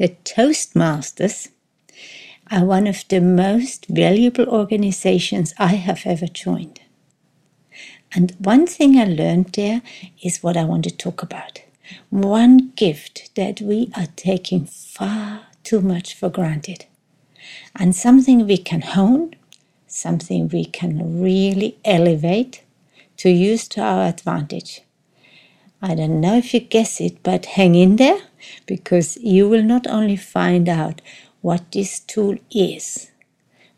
The Toastmasters are one of the most valuable organizations I have ever joined. And one thing I learned there is what I want to talk about. One gift that we are taking far too much for granted, and something we can hone, something we can really elevate to use to our advantage. I don't know if you guess it, but hang in there because you will not only find out what this tool is,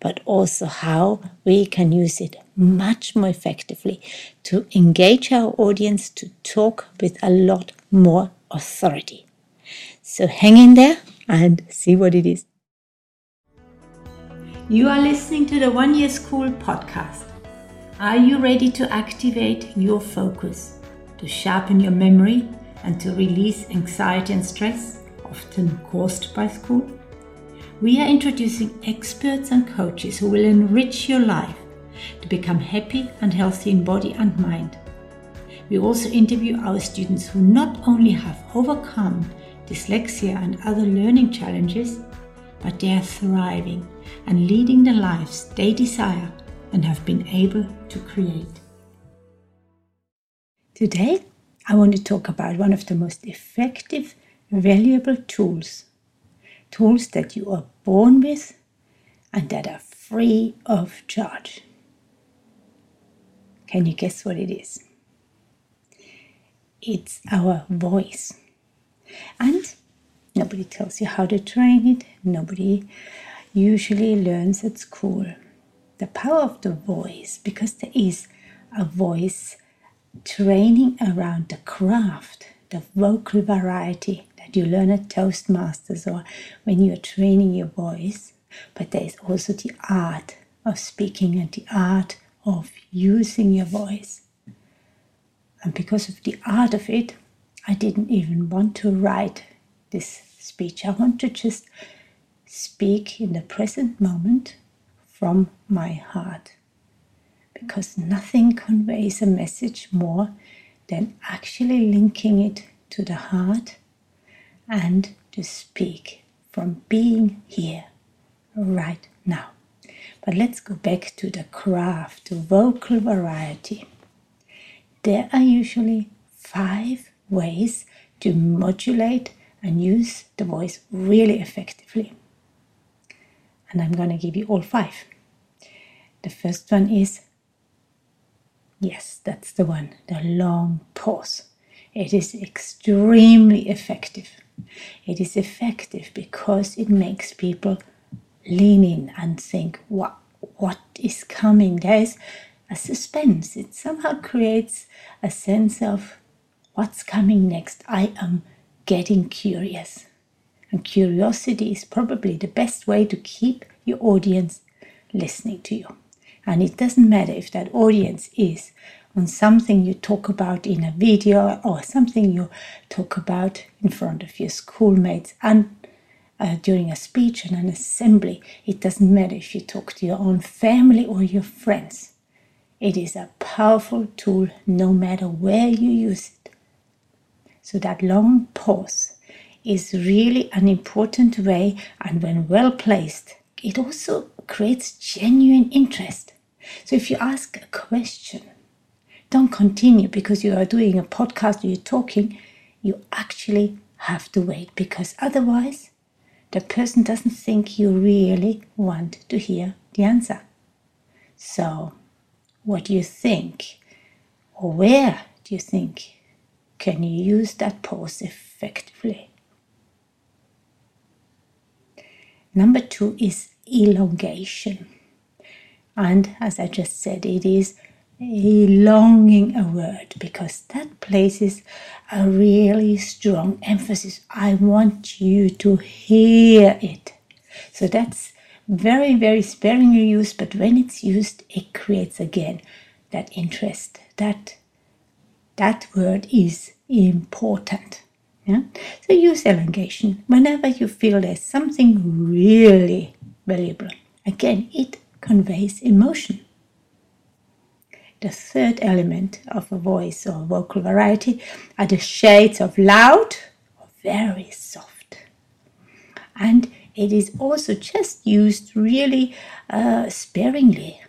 but also how we can use it much more effectively to engage our audience to talk with a lot more authority. So hang in there and see what it is. You are listening to the One Year School podcast. Are you ready to activate your focus? To sharpen your memory and to release anxiety and stress, often caused by school. We are introducing experts and coaches who will enrich your life to become happy and healthy in body and mind. We also interview our students who not only have overcome dyslexia and other learning challenges, but they are thriving and leading the lives they desire and have been able to create. Today, I want to talk about one of the most effective, valuable tools. Tools that you are born with and that are free of charge. Can you guess what it is? It's our voice. And nobody tells you how to train it, nobody usually learns at school. The power of the voice, because there is a voice training around the craft, the vocal variety that you learn at Toastmasters or when you're training your voice. But there is also the art of speaking and the art of using your voice. And because of the art of it, I didn't even want to write this speech. I want to just speak in the present moment from my heart because nothing conveys a message more than actually linking it to the heart and to speak from being here right now. But let's go back to the craft, the vocal variety. There are usually five ways to modulate and use the voice really effectively. And I'm going to give you all five. The first one is Yes, that's the one, the long pause. It is extremely effective. It is effective because it makes people lean in and think, what, what is coming? There is a suspense. It somehow creates a sense of what's coming next. I am getting curious. And curiosity is probably the best way to keep your audience listening to you. And it doesn't matter if that audience is on something you talk about in a video or something you talk about in front of your schoolmates and uh, during a speech and an assembly. It doesn't matter if you talk to your own family or your friends. It is a powerful tool no matter where you use it. So that long pause is really an important way and when well placed, it also creates genuine interest. So if you ask a question, don't continue because you are doing a podcast or you're talking. You actually have to wait because otherwise the person doesn't think you really want to hear the answer. So, what do you think? Or where do you think can you use that pause effectively? Number two is elongation. And as I just said, it is longing a word because that places a really strong emphasis. I want you to hear it. So that's very, very sparingly used, but when it's used, it creates again that interest. That that word is important. Yeah? So use elongation whenever you feel there's something really valuable. Again, it conveys emotion. The third element of a voice or vocal variety are the shades of loud or very soft. And it is also just used really uh, sparingly.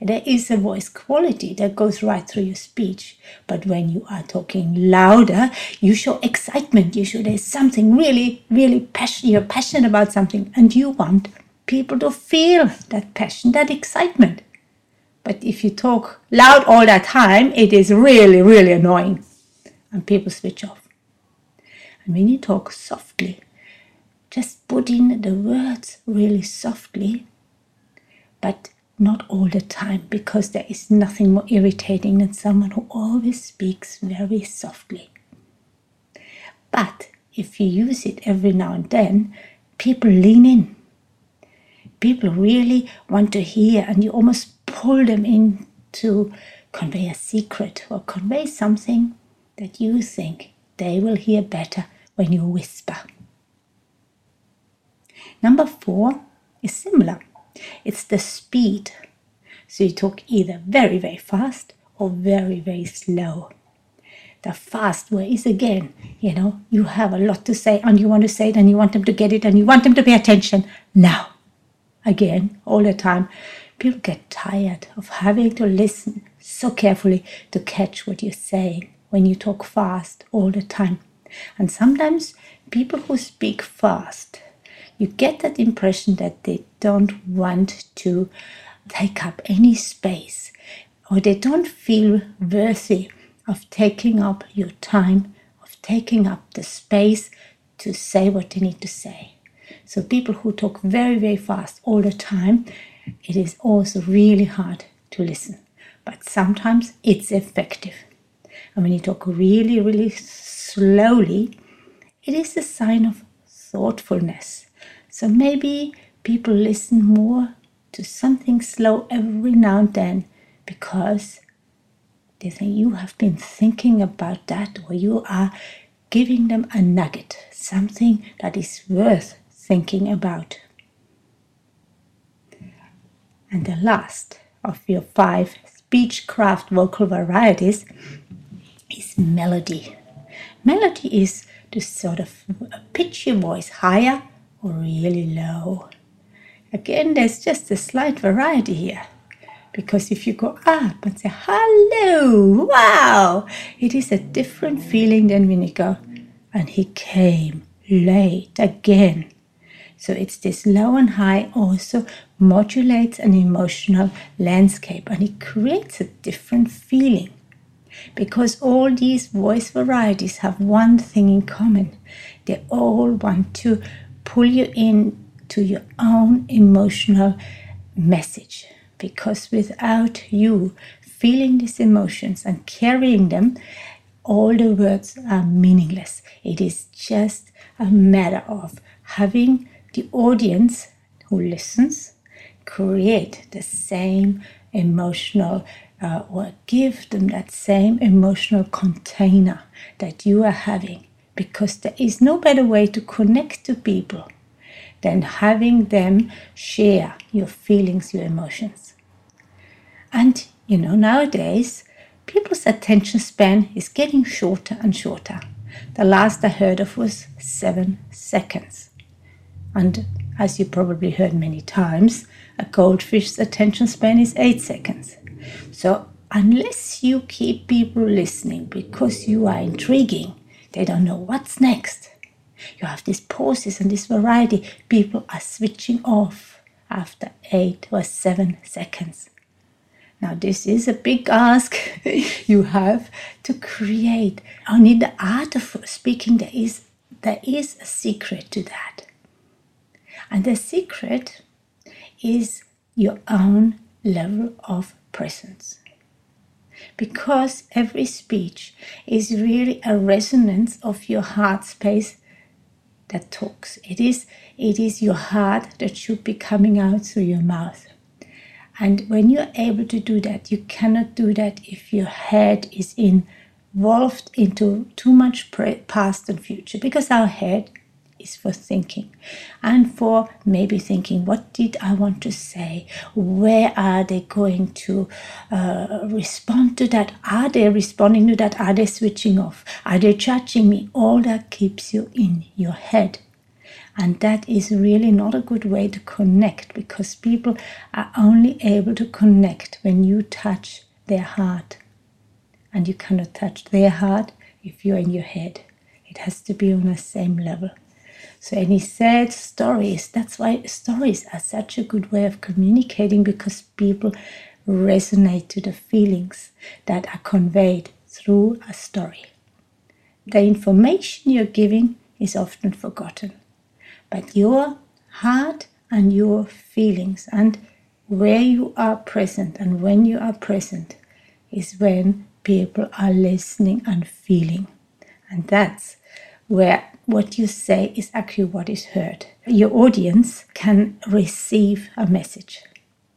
There is a voice quality that goes right through your speech. But when you are talking louder, you show excitement. You show there's something really, really passionate. You're passionate about something and you want people to feel that passion, that excitement. But if you talk loud all that time, it is really, really annoying. And people switch off. And when you talk softly, just put in the words really softly, but not all the time, because there is nothing more irritating than someone who always speaks very softly. But if you use it every now and then, people lean in. People really want to hear, and you almost pull them in to convey a secret or convey something that you think they will hear better when you whisper. Number four is similar. It's the speed. So you talk either very, very fast or very, very slow. The fast way is again, you know, you have a lot to say and you want to say it and you want them to get it and you want them to pay attention now. Again, all the time. People get tired of having to listen so carefully to catch what you're saying when you talk fast all the time. And sometimes people who speak fast you get that impression that they don't want to take up any space or they don't feel worthy of taking up your time, of taking up the space to say what they need to say. So, people who talk very, very fast all the time, it is also really hard to listen. But sometimes it's effective. And when you talk really, really slowly, it is a sign of thoughtfulness. So maybe people listen more to something slow every now and then because they think you have been thinking about that or you are giving them a nugget, something that is worth thinking about. And the last of your five speechcraft vocal varieties is melody. Melody is to sort of pitch your voice higher or really low. Again, there's just a slight variety here. Because if you go up and say, hello, wow, it is a different feeling than when you go, and he came late again. So it's this low and high also modulates an emotional landscape and it creates a different feeling. Because all these voice varieties have one thing in common. They all want to pull you in to your own emotional message because without you feeling these emotions and carrying them all the words are meaningless it is just a matter of having the audience who listens create the same emotional uh, or give them that same emotional container that you are having because there is no better way to connect to people than having them share your feelings, your emotions. And you know, nowadays, people's attention span is getting shorter and shorter. The last I heard of was seven seconds. And as you probably heard many times, a goldfish's attention span is eight seconds. So, unless you keep people listening because you are intriguing, they don't know what's next. You have these pauses and this variety. People are switching off after eight or seven seconds. Now, this is a big ask you have to create. Only the art of speaking, there is, there is a secret to that. And the secret is your own level of presence because every speech is really a resonance of your heart space that talks. It is, it is your heart that should be coming out through your mouth. And when you're able to do that, you cannot do that if your head is involved into too much past and future because our head is for thinking and for maybe thinking what did i want to say where are they going to uh, respond to that are they responding to that are they switching off are they judging me all that keeps you in your head And that is really not a good way to connect because people are only able to connect when you touch their heart. And you cannot touch their heart if you're in your head. It has to be on the same level. So, any sad stories, that's why stories are such a good way of communicating because people resonate to the feelings that are conveyed through a story. The information you're giving is often forgotten, but your heart and your feelings and where you are present and when you are present is when people are listening and feeling. And that's where what you say is actually what is heard. Your audience can receive a message.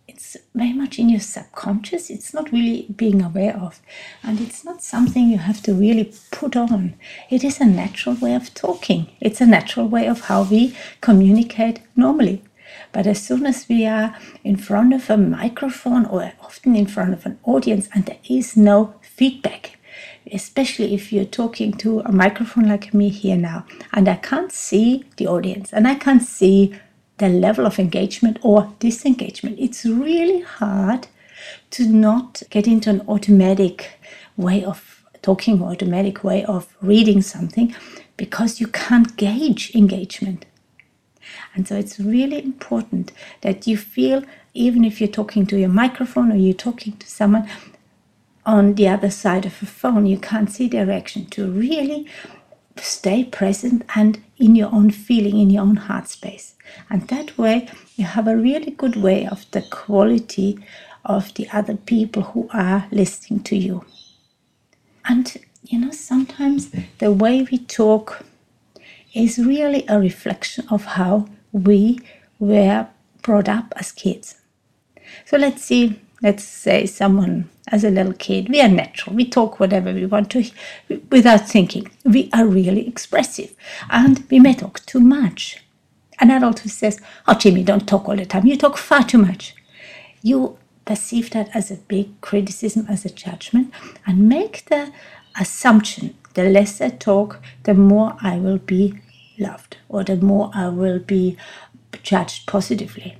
It's very much in your subconscious, it's not really being aware of, and it's not something you have to really put on. It is a natural way of talking, it's a natural way of how we communicate normally. But as soon as we are in front of a microphone or often in front of an audience and there is no feedback, especially if you're talking to a microphone like me here now, and I can't see the audience and I can't see the level of engagement or disengagement. It's really hard to not get into an automatic way of talking or automatic way of reading something because you can't gauge engagement. And so it's really important that you feel, even if you're talking to your microphone or you're talking to someone, on the other side of a phone, you can't see direction to really stay present and in your own feeling, in your own heart space. And that way, you have a really good way of the quality of the other people who are listening to you. And you know, sometimes the way we talk is really a reflection of how we were brought up as kids. So let's see let's say someone as a little kid, we are natural. We talk whatever we want to without thinking. We are really expressive and we may talk too much. An adult who says, Oh, Jimmy, don't talk all the time. You talk far too much. You perceive that as a big criticism, as a judgment, and make the assumption the less I talk, the more I will be loved or the more I will be judged positively.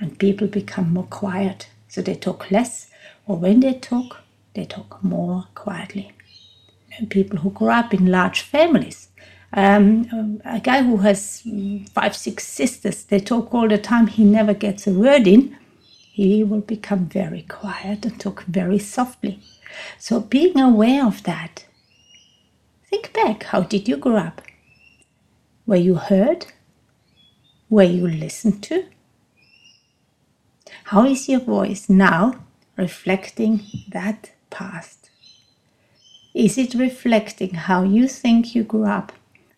And people become more quiet so they talk less, or when they talk, they talk more quietly. And people who grow up in large families, um, a guy who has five, six sisters, they talk all the time, he never gets a word in, he will become very quiet and talk very softly. So, being aware of that, think back how did you grow up? Were you heard? Were you listened to? How is your voice now reflecting that past? Is it reflecting how you think you grew up?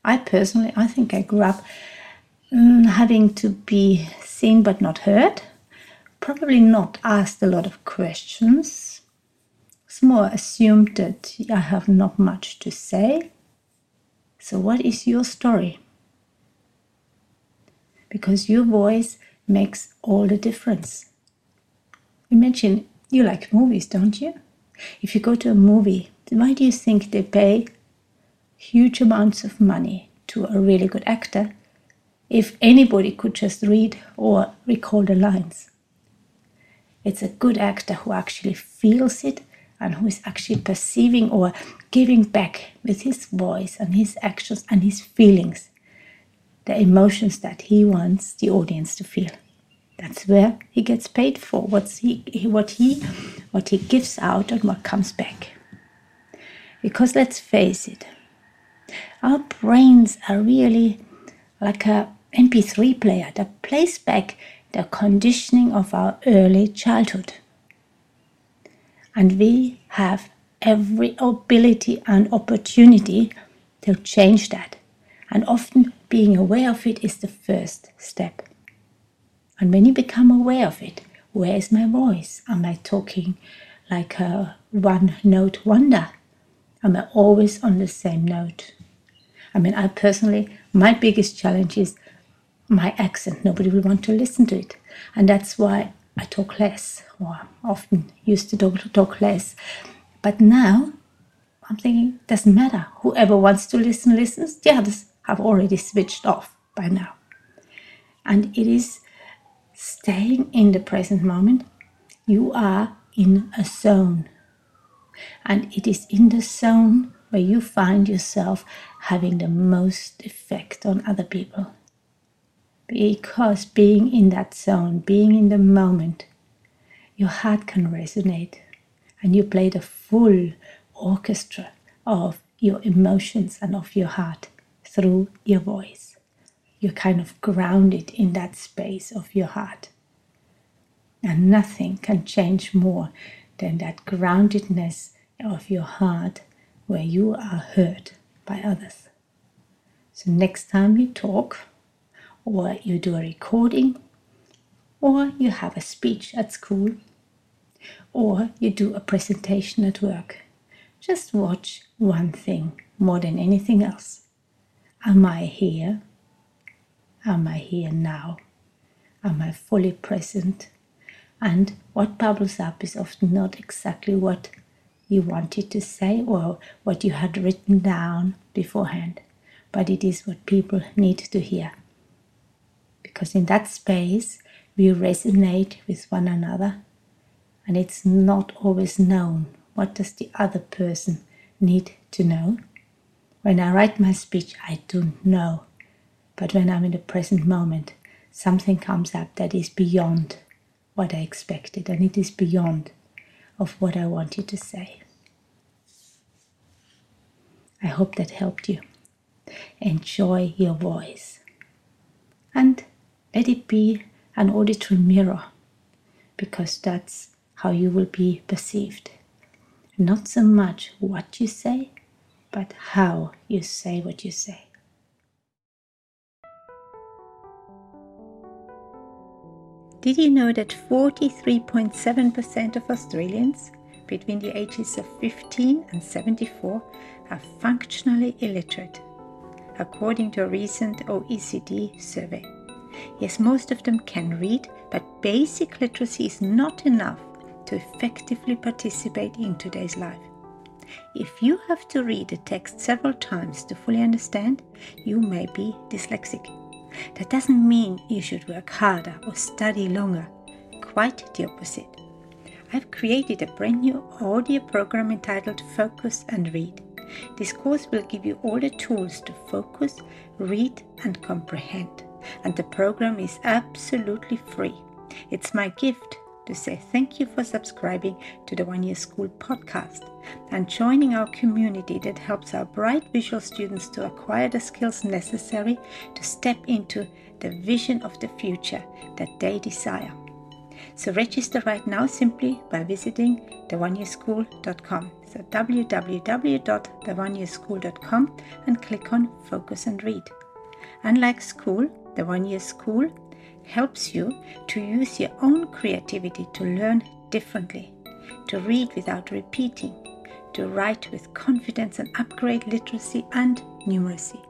I personally, I think I grew up um, having to be seen but not heard, probably not asked a lot of questions. It's more assumed that I have not much to say. So, what is your story? Because your voice makes all the difference. Imagine you like movies, don't you? If you go to a movie, why do you think they pay huge amounts of money to a really good actor if anybody could just read or recall the lines? It's a good actor who actually feels it and who is actually perceiving or giving back with his voice and his actions and his feelings the emotions that he wants the audience to feel. That's where he gets paid for what's he, what he what he gives out and what comes back. Because let's face it, our brains are really like a MP3 player that plays back the conditioning of our early childhood. And we have every ability and opportunity to change that. And often being aware of it is the first step. And when you become aware of it, where is my voice? Am I talking like a one note wonder? Am I always on the same note? I mean, I personally, my biggest challenge is my accent. Nobody will want to listen to it. And that's why I talk less, or often used to talk, talk less. But now I'm thinking, doesn't matter. Whoever wants to listen, listens. The others have already switched off by now. And it is staying in the present moment. You are in a zone. And it is in the zone where you find yourself having the most effect on other people. Because being in that zone, being in the moment, your heart can resonate and you play the full orchestra of your emotions and of your heart through your voice. You're kind of grounded in that space of your heart. And nothing can change more than that groundedness of your heart where you are heard by others. So, next time you talk, or you do a recording, or you have a speech at school, or you do a presentation at work, just watch one thing more than anything else. Am I here? Am I here now? Am I fully present? And what bubbles up is often not exactly what you wanted to say or what you had written down beforehand, but it is what people need to hear. Because in that space, we resonate with one another, and it's not always known what does the other person need to know. When I write my speech, I don't know, but when I'm in the present moment, something comes up that is beyond what I expected, and it is beyond of what I wanted to say. I hope that helped you. Enjoy your voice and let it be an auditory mirror because that's how you will be perceived. Not so much what you say, but how you say what you say. Did you know that 43.7% of Australians between the ages of 15 and 74 are functionally illiterate, according to a recent OECD survey? Yes, most of them can read, but basic literacy is not enough to effectively participate in today's life. If you have to read a text several times to fully understand, you may be dyslexic. That doesn't mean you should work harder or study longer. Quite the opposite. I've created a brand new audio program entitled Focus and Read. This course will give you all the tools to focus, read, and comprehend. And the program is absolutely free. It's my gift to say thank you for subscribing to the One Year School podcast and joining our community that helps our bright visual students to acquire the skills necessary to step into the vision of the future that they desire. So register right now simply by visiting theoneyearschool.com. So www.theoneyearschool.com and click on Focus and Read. Unlike school, the One Year School helps you to use your own creativity to learn differently, to read without repeating, to write with confidence and upgrade literacy and numeracy.